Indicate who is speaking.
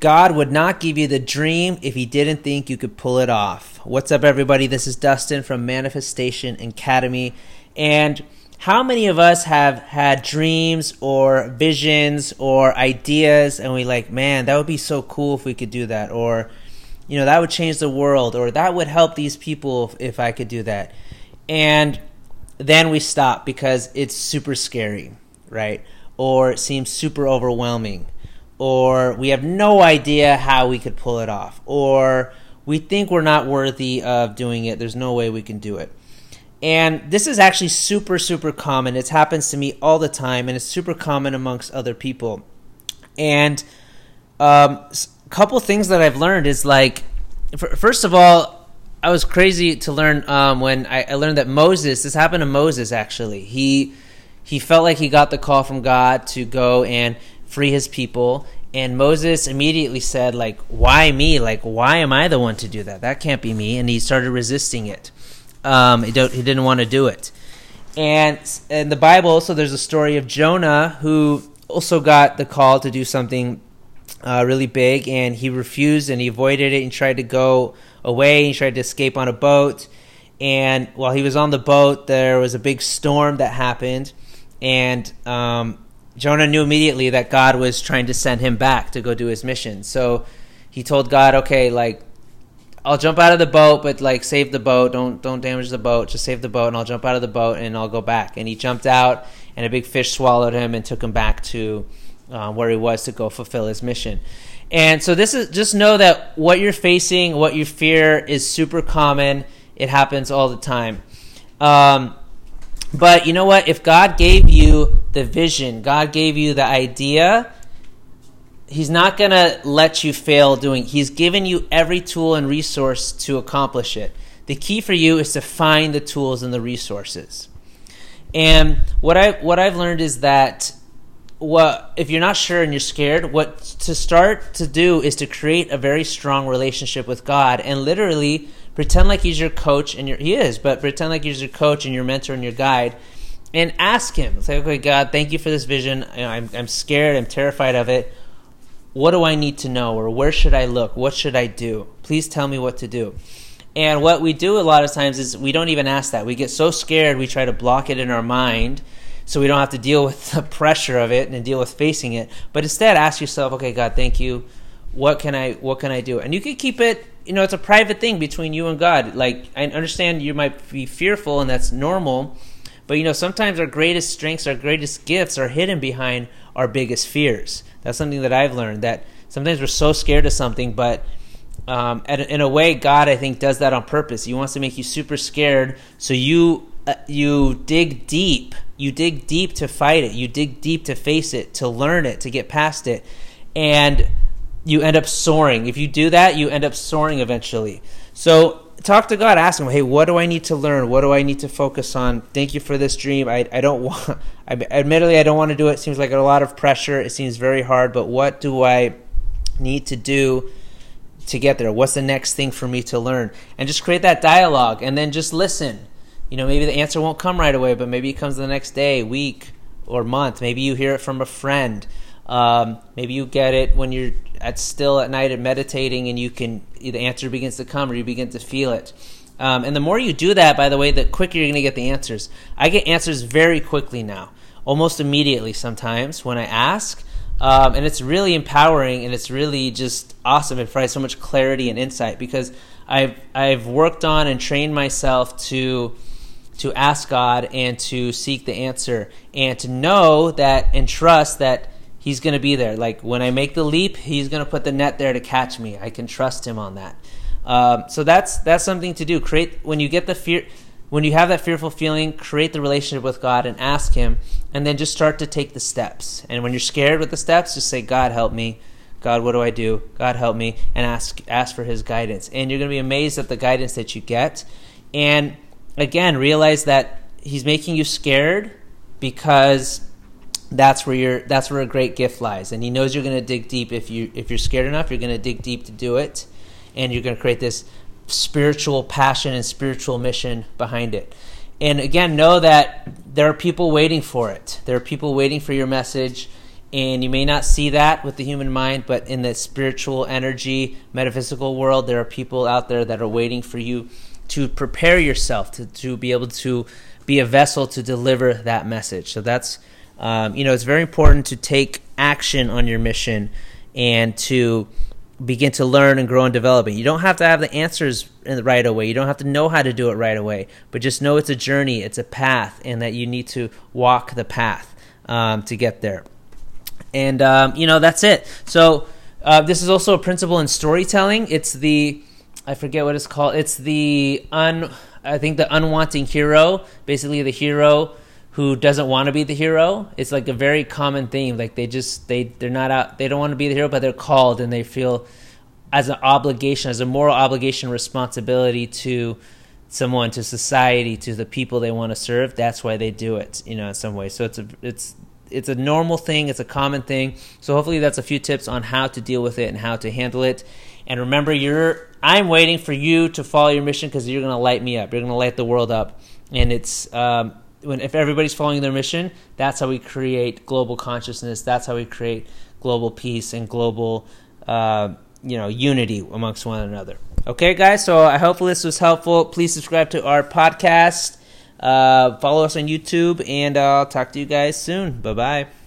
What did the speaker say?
Speaker 1: God would not give you the dream if He didn't think you could pull it off. What's up, everybody? This is Dustin from Manifestation Academy. And how many of us have had dreams or visions or ideas and we like, man, that would be so cool if we could do that? Or, you know, that would change the world or that would help these people if, if I could do that. And then we stop because it's super scary, right? Or it seems super overwhelming or we have no idea how we could pull it off, or we think we're not worthy of doing it. There's no way we can do it. And this is actually super, super common. It happens to me all the time, and it's super common amongst other people. And um, a couple things that I've learned is like, first of all, I was crazy to learn um, when I, I learned that Moses. This happened to Moses actually. He he felt like he got the call from God to go and free his people. And Moses immediately said, like, why me? Like, why am I the one to do that? That can't be me. And he started resisting it. Um, he, he didn't want to do it. And in the Bible, also, there's a story of Jonah who also got the call to do something uh, really big, and he refused and he avoided it and tried to go away. He tried to escape on a boat. And while he was on the boat, there was a big storm that happened, and um, Jonah knew immediately that God was trying to send him back to go do his mission. So he told God, "Okay, like I'll jump out of the boat, but like save the boat. Don't don't damage the boat. Just save the boat, and I'll jump out of the boat and I'll go back." And he jumped out, and a big fish swallowed him and took him back to uh, where he was to go fulfill his mission. And so this is just know that what you're facing, what you fear, is super common. It happens all the time. Um, but you know what? If God gave you the vision, God gave you the idea, He's not going to let you fail doing. He's given you every tool and resource to accomplish it. The key for you is to find the tools and the resources. And what I what I've learned is that what if you're not sure and you're scared, what to start to do is to create a very strong relationship with God and literally pretend like he's your coach and your he is, but pretend like he's your coach and your mentor and your guide, and ask him. Say, okay, God, thank you for this vision. I'm I'm scared. I'm terrified of it. What do I need to know, or where should I look? What should I do? Please tell me what to do. And what we do a lot of times is we don't even ask that. We get so scared, we try to block it in our mind so we don't have to deal with the pressure of it and deal with facing it. But instead, ask yourself, okay, God, thank you. What can I what can I do? And you can keep it you know, it's a private thing between you and God. Like, I understand you might be fearful, and that's normal. But, you know, sometimes our greatest strengths, our greatest gifts are hidden behind our biggest fears. That's something that I've learned that sometimes we're so scared of something, but um, in a way, God, I think, does that on purpose. He wants to make you super scared so you uh, you dig deep. You dig deep to fight it. You dig deep to face it, to learn it, to get past it. And you end up soaring. If you do that, you end up soaring eventually. So talk to God. Ask Him, hey, what do I need to learn? What do I need to focus on? Thank you for this dream. I, I don't want, I, admittedly, I don't want to do it. it. Seems like a lot of pressure. It seems very hard, but what do I need to do to get there? What's the next thing for me to learn? And just create that dialogue and then just listen. You know, maybe the answer won't come right away, but maybe it comes the next day, week, or month. Maybe you hear it from a friend. Um, maybe you get it when you're at still at night and meditating, and you can the answer begins to come, or you begin to feel it. Um, and the more you do that, by the way, the quicker you're going to get the answers. I get answers very quickly now, almost immediately sometimes when I ask. Um, and it's really empowering and it's really just awesome. It provides so much clarity and insight because I've I've worked on and trained myself to to ask God and to seek the answer and to know that and trust that he's going to be there. Like when I make the leap, he's going to put the net there to catch me. I can trust him on that. Um, so that's that's something to do. Create when you get the fear, when you have that fearful feeling, create the relationship with God and ask Him, and then just start to take the steps. And when you're scared with the steps, just say, "God help me." God, what do I do? God help me, and ask ask for His guidance. And you're going to be amazed at the guidance that you get. And again, realize that He's making you scared because that's where your that's where a great gift lies. And he knows you're going to dig deep. If you if you're scared enough you're going to dig deep to do it. And you're going to create this spiritual passion and spiritual mission behind it. And again know that there are people waiting for it. There are people waiting for your message. And you may not see that with the human mind, but in the spiritual energy, metaphysical world, there are people out there that are waiting for you to prepare yourself to, to be able to be a vessel to deliver that message. So that's, um, you know, it's very important to take action on your mission and to begin to learn and grow and develop it. You don't have to have the answers right away. You don't have to know how to do it right away, but just know it's a journey, it's a path, and that you need to walk the path um, to get there. And um, you know that's it. So uh, this is also a principle in storytelling. It's the I forget what it's called. It's the un I think the unwanting hero, basically the hero who doesn't want to be the hero. It's like a very common theme. Like they just they they're not out. They don't want to be the hero, but they're called and they feel as an obligation, as a moral obligation, responsibility to someone, to society, to the people they want to serve. That's why they do it. You know, in some way. So it's a it's it's a normal thing. It's a common thing. So hopefully that's a few tips on how to deal with it and how to handle it. And remember, you're I'm waiting for you to follow your mission because you're going to light me up. You're going to light the world up. And it's um, when if everybody's following their mission, that's how we create global consciousness. That's how we create global peace and global, uh, you know, unity amongst one another. Okay, guys. So I hope this was helpful. Please subscribe to our podcast. Uh, follow us on YouTube, and I'll talk to you guys soon. Bye bye.